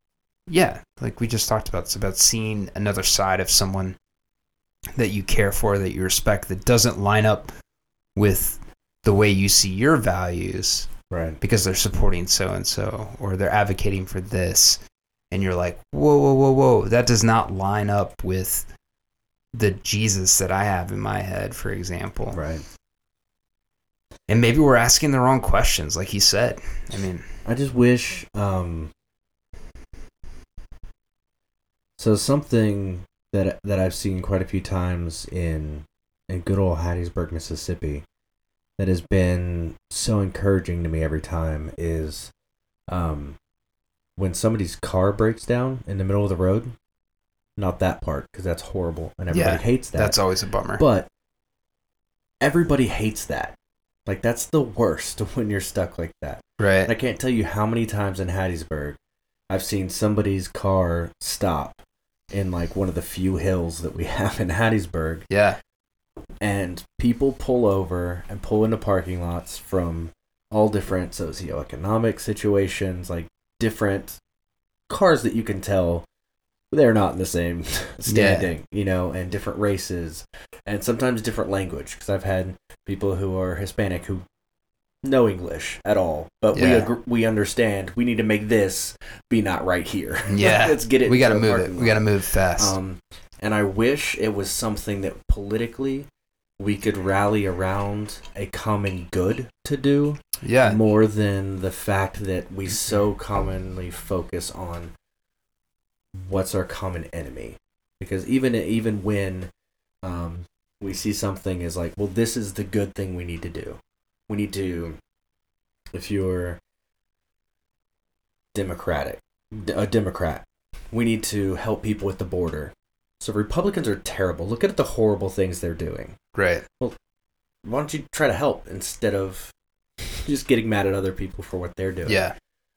yeah like we just talked about it's about seeing another side of someone that you care for that you respect that doesn't line up with the way you see your values Right. because they're supporting so and so or they're advocating for this and you're like whoa whoa whoa whoa that does not line up with the jesus that i have in my head for example Right. and maybe we're asking the wrong questions like he said i mean I just wish um so something that that I've seen quite a few times in in good old Hattiesburg, Mississippi that has been so encouraging to me every time is um when somebody's car breaks down in the middle of the road. Not that part because that's horrible and everybody Yeah, hates that. that's always a bummer But everybody hates that. Like that's the worst when you're stuck like that. And I can't tell you how many times in Hattiesburg I've seen somebody's car stop in like one of the few hills that we have in Hattiesburg yeah and people pull over and pull into parking lots from all different socioeconomic situations, like different cars that you can tell they're not in the same standing, you know, and different races and sometimes different language. Because I've had people who are Hispanic who know English at all, but we Yeah. we understand we need to make this be not right here. yeah let's get it. we gotta move it parking we gotta move fast Um, and I wish it was something that politically we could rally around a common good to do yeah more than the fact that we so commonly focus on what's our common enemy. Because even even when um, we see something as like, well, this is the good thing we need to do. We need to, if you're democratic, a Democrat, we need to help people with the border. So Republicans are terrible. Look at the horrible things they're doing. right Well Why don't you try to help instead of just getting mad at other people for what they're doing? yeah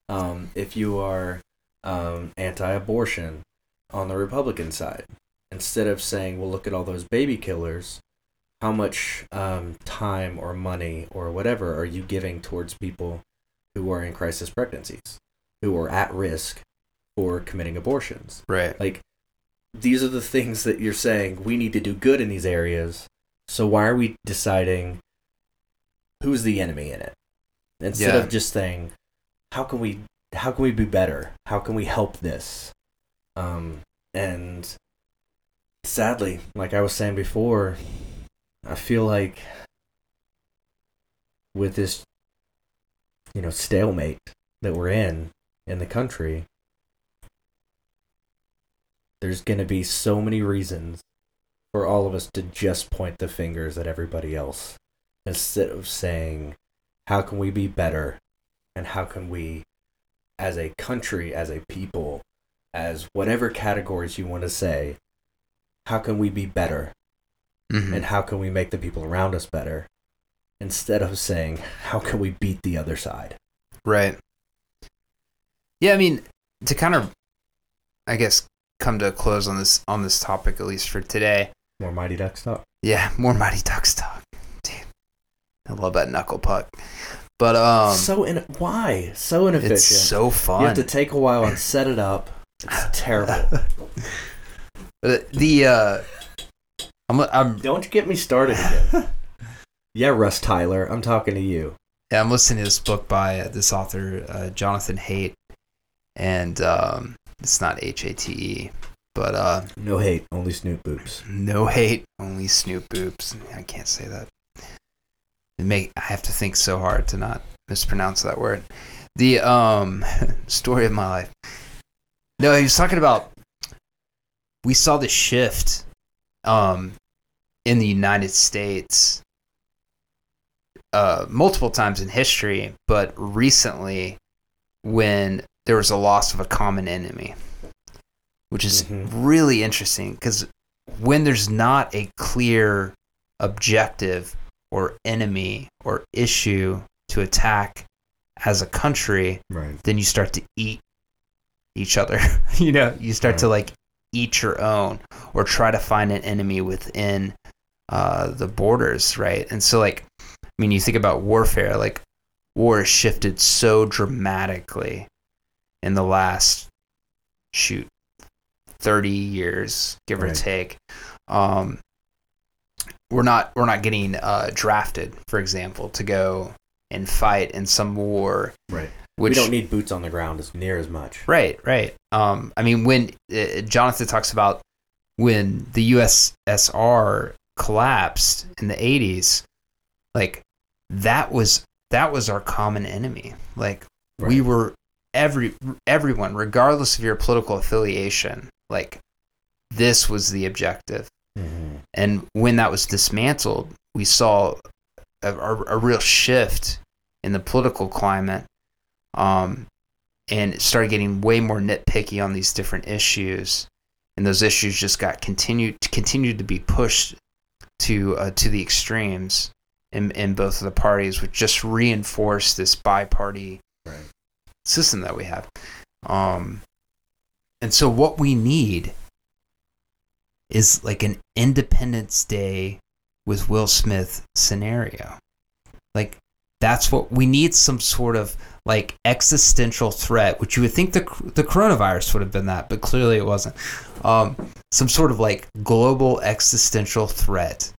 Um, if you are um, anti-abortion on the Republican side, instead of saying, "Well, look at all those baby killers," how much um, time or money or whatever are you giving towards people who are in crisis pregnancies, who are at risk for committing abortions? right Like, these are the things that you're saying we need to do good in these areas. So why are we deciding who's the enemy in it instead Yeah. of just saying how can we how can we be better? How can we help this? Um, and sadly, like I was saying before, I feel like with this, you know, stalemate that we're in in the country, there's going to be so many reasons for all of us to just point the fingers at everybody else instead of saying, how can we be better? And how can we, as a country, as a people, as whatever categories you want to say, how can we be better? Mhm. And how can we make the people around us better? Instead of saying, how can we beat the other side? Right. Yeah, I mean, to kind of, I guess, come to a close on this on this topic, at least for today. More Mighty Ducks talk. Yeah, more Mighty Ducks talk. Dude, I love that knuckle puck. But um, so in why so inefficient? it's so fun. You have to take a while and set it up. It's terrible. The uh, I'm I'm Don't get me started again. yeah, Russ Tyler, I'm talking to you. yeah, I'm listening to this book by uh, this author uh, Jonathan Haidt, and um, it's not H A T E, but uh, No hate, only Snoop Boops. No hate, only Snoop Boops. I can't say that. Make I have to think so hard to not mispronounce that word. The um story of my life. No, he was talking about we saw the shift um in the United States uh multiple times in history, but recently when there was a loss of a common enemy. Which is Mhm. really interesting because when there's not a clear objective or enemy or issue to attack as a country, Right. then you start to eat each other. you know, you start to like eat your own or try to find an enemy within uh, the borders, right? And so, like, I mean, you think about warfare, like, war has shifted so dramatically in the last, shoot, 30 years, give or take. Um, we're not we're not getting uh, drafted, for example, to go and fight in some war. Right. Which we don't need boots on the ground as near as much. Right, right. Um, I mean, when uh, Jonathan talks about when the USSR collapsed in the '80s, like that was that was our common enemy. Like we were every everyone, regardless of your political affiliation, like this was the objective. Mm-hmm. And when that was dismantled, we saw a, a, a real shift in the political climate, um, and it started getting way more nitpicky on these different issues. And those issues just got continued continued to be pushed to uh, to the extremes in in both of the parties, which just reinforced this bi-party Right. system that we have. Um, and so what we need is like an Independence Day with Will Smith scenario. Like that's what we need some sort of like existential threat, which you would think the the coronavirus would have been that, but clearly it wasn't. Um, some sort of like global existential threat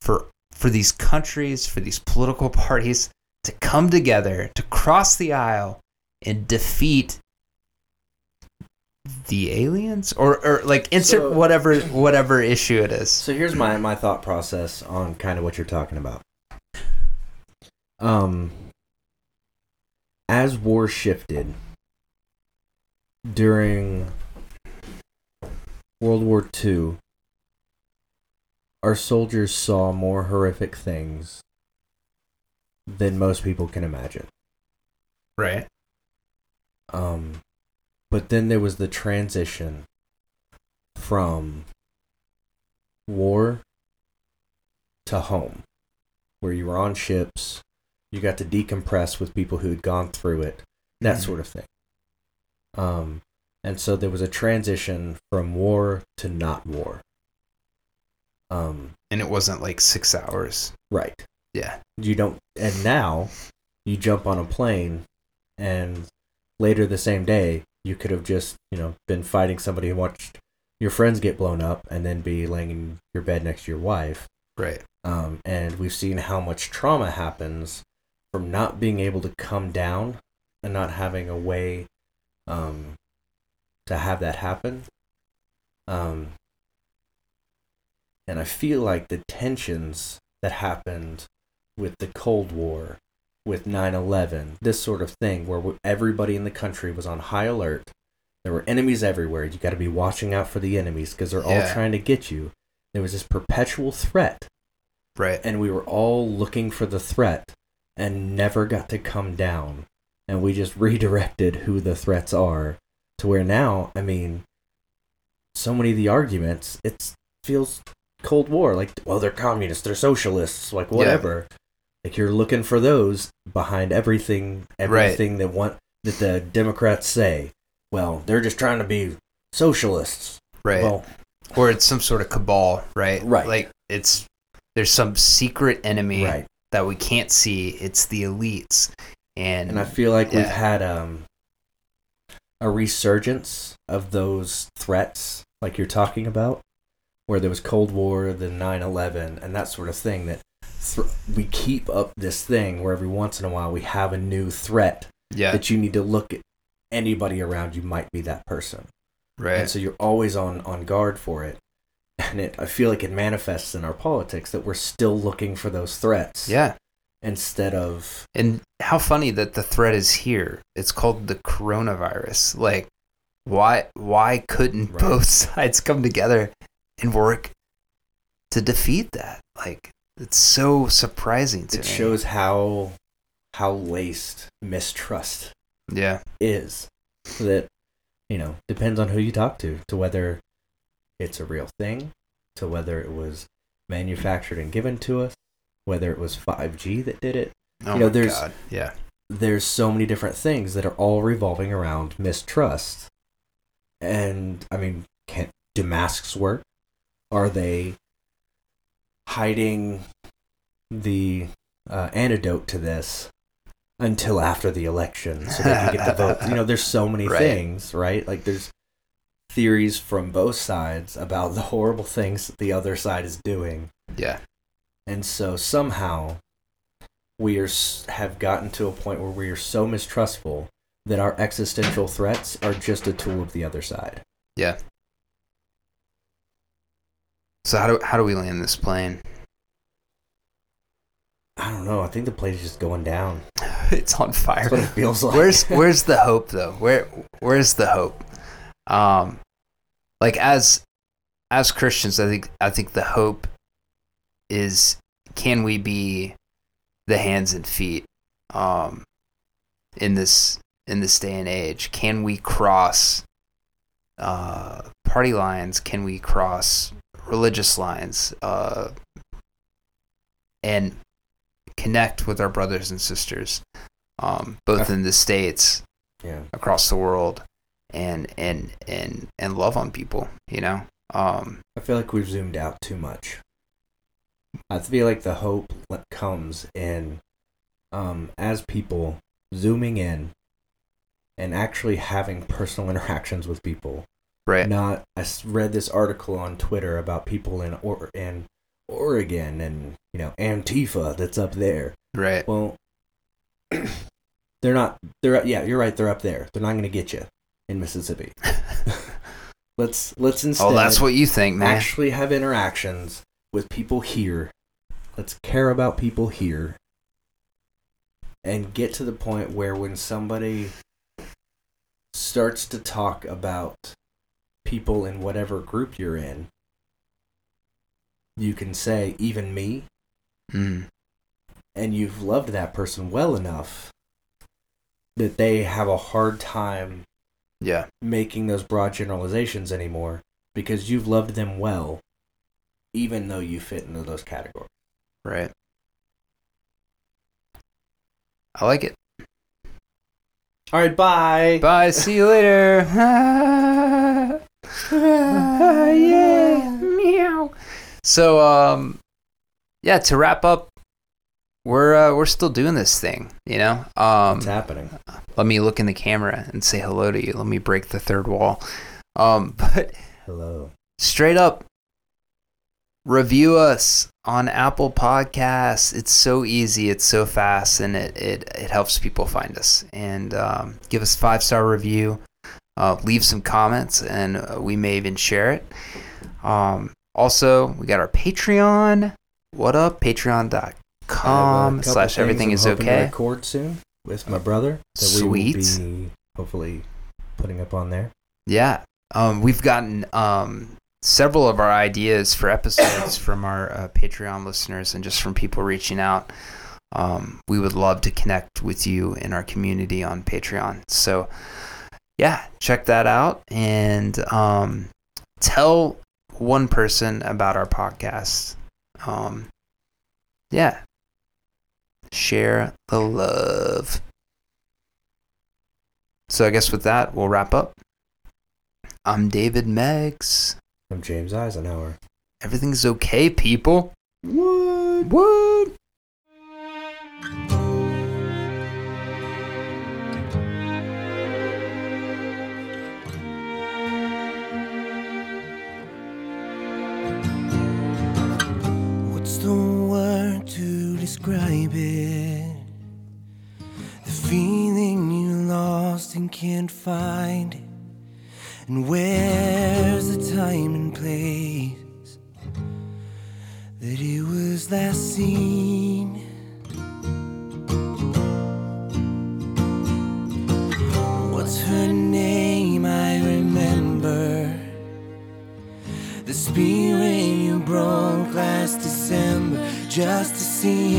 for for these countries, for these political parties to come together, to cross the aisle and defeat the aliens or, or like insert So- whatever whatever issue it is. So here's my my thought process on kind of what you're talking about. Um, as war shifted during World War II, our soldiers saw more horrific things than most people can imagine. Right. Um, but then there was the transition from war to home, where you were on ships, you got to decompress with people who had gone through it, that Mhm. sort of thing. Um, and so there was a transition from war to not war. Um, And it wasn't like six hours. right. Yeah. you don't and now you jump on a plane and later the same day you could have just you know been fighting somebody and watched your friends get blown up and then be laying in your bed next to your wife Right. um, and we've seen how much trauma happens from not being able to come down and not having a way um, to have that happen um, and i feel like the tensions that happened with the Cold War, with 9/11, this sort of thing, where everybody in the country was on high alert. There were enemies everywhere. You got to be watching out for the enemies because they're all trying to get you. There was this perpetual threat, Right. and we were all looking for the threat and never got to come down. And we just redirected who the threats are to where now, I mean, so many of the arguments, it feels Cold War. Like, well, they're communists, they're socialists, like whatever. Like you're looking for those behind everything, everything that want that the Democrats say. Well, they're just trying to be socialists. Right. Well, or it's some sort of cabal, right? Right. Like it's there's some secret enemy right. that we can't see. It's the elites, and, And I feel like we've had um a resurgence of those threats, like you're talking about, where there was Cold War, then 9/11, and that sort of thing. That th- we keep up this thing where every once in a while we have a new threat yeah, that you need to look at. Anybody around you might be that person, right. and so you're always on on guard for it. And it, I feel like it manifests in our politics that we're still looking for those threats yeah, instead of and how funny that the threat is here. It's called the coronavirus. Like, why why couldn't Right. both sides come together and work to defeat that? Like, it's so surprising to it me. shows how how laced mistrust Yeah, is. That you know depends on who you talk to to whether it's a real thing to whether it was manufactured and given to us whether it was 5G that did it. Oh You know, my there's- god, yeah, there's so many different things that are all revolving around mistrust. And i mean can do masks work? Are they hiding the uh, antidote to this until after the election so they can get the vote you know there's so many Right. things right like there's theories from both sides about the horrible things that the other side is doing yeah, and so somehow we are have gotten to a point where we are so mistrustful that our existential threats are just a tool of the other side. yeah. So how do how do we land this plane? I don't know. I think the plane's just going down. it's on fire. That's what it feels like. where's where's the hope though? Where where's the hope? Um, like as as Christians, I think I think the hope is can we be the hands and feet um, in this in this day and age? Can we cross uh, party lines? Can we cross religious lines? Uh, and connect with our brothers and sisters, um, both in the states, yeah. across the world, and and and and love on people. You know, um, I feel like we've zoomed out too much. I feel like the hope comes in um, as people zooming in and actually having personal interactions with people. Right? not I read this article on Twitter about people in or in Oregon and you know Antifa that's up there. Right. Well, they're not. They're yeah, you're right. They're up there. They're not going to get you in Mississippi. Let's let's instead oh, that's what you think, man. actually have interactions with people here. Let's care about people here. And get to the point where when somebody starts to talk about people in whatever group you're in, you can say, even me, Mm. and you've loved that person well enough that they have a hard time Yeah. making those broad generalizations anymore because you've loved them well, even though you fit into those categories. Right. I like it. All right, bye. Bye. See you later. yeah. Meow. So, um, yeah. To wrap up, we're uh, we're still doing this thing. You know. Um, What's happening? let me look in the camera and say hello to you. Let me break the third wall. Um, but Hello. straight up review us on Apple Podcasts. It's so easy, it's so fast, and it it, it helps people find us. And um, give us five star review. Uh, leave some comments, and uh, we may even share it. Um, also, we got our Patreon. What up? Patreon.com slash everything is okay. Record soon with my brother. That we Sweet. will be hopefully putting up on there. Yeah. Um, we've gotten um, several of our ideas for episodes from our uh, Patreon listeners and just from people reaching out. Um, we would love to connect with you in our community on Patreon. So, yeah, check that out and um, tell one person about our podcast. Um, yeah. Share the love. So, I guess with that, we'll wrap up. I'm David Meggs. I'm James Eisenhower. Everything's okay, people. What? What? Word to describe it? The feeling you lost and can't find. And where's the time and place that it was last seen? See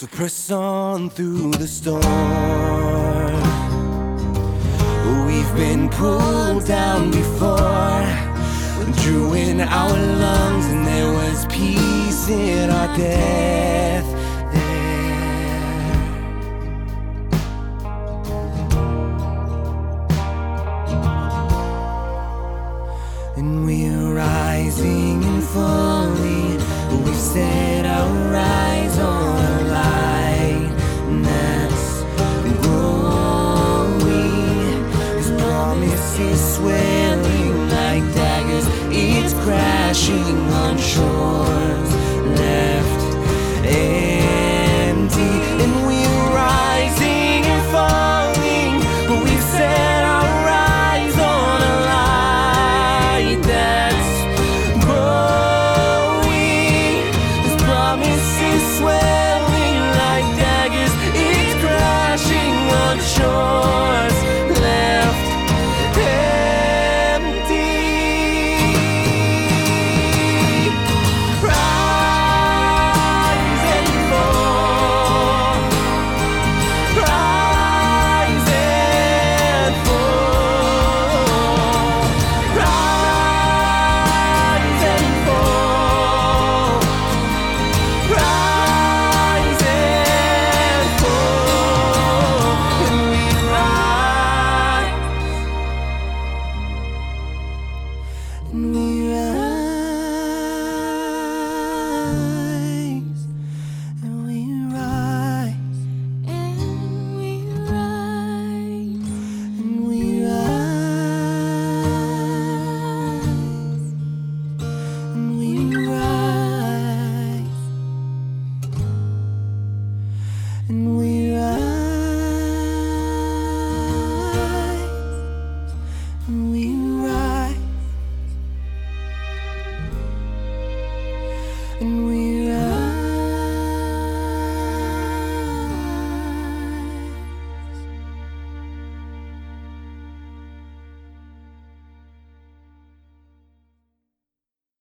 So press on through the storm. We've been pulled down before, drew in our lungs, and there was peace in our death. And we're rising and falling. We've set our eyes on crashing on shores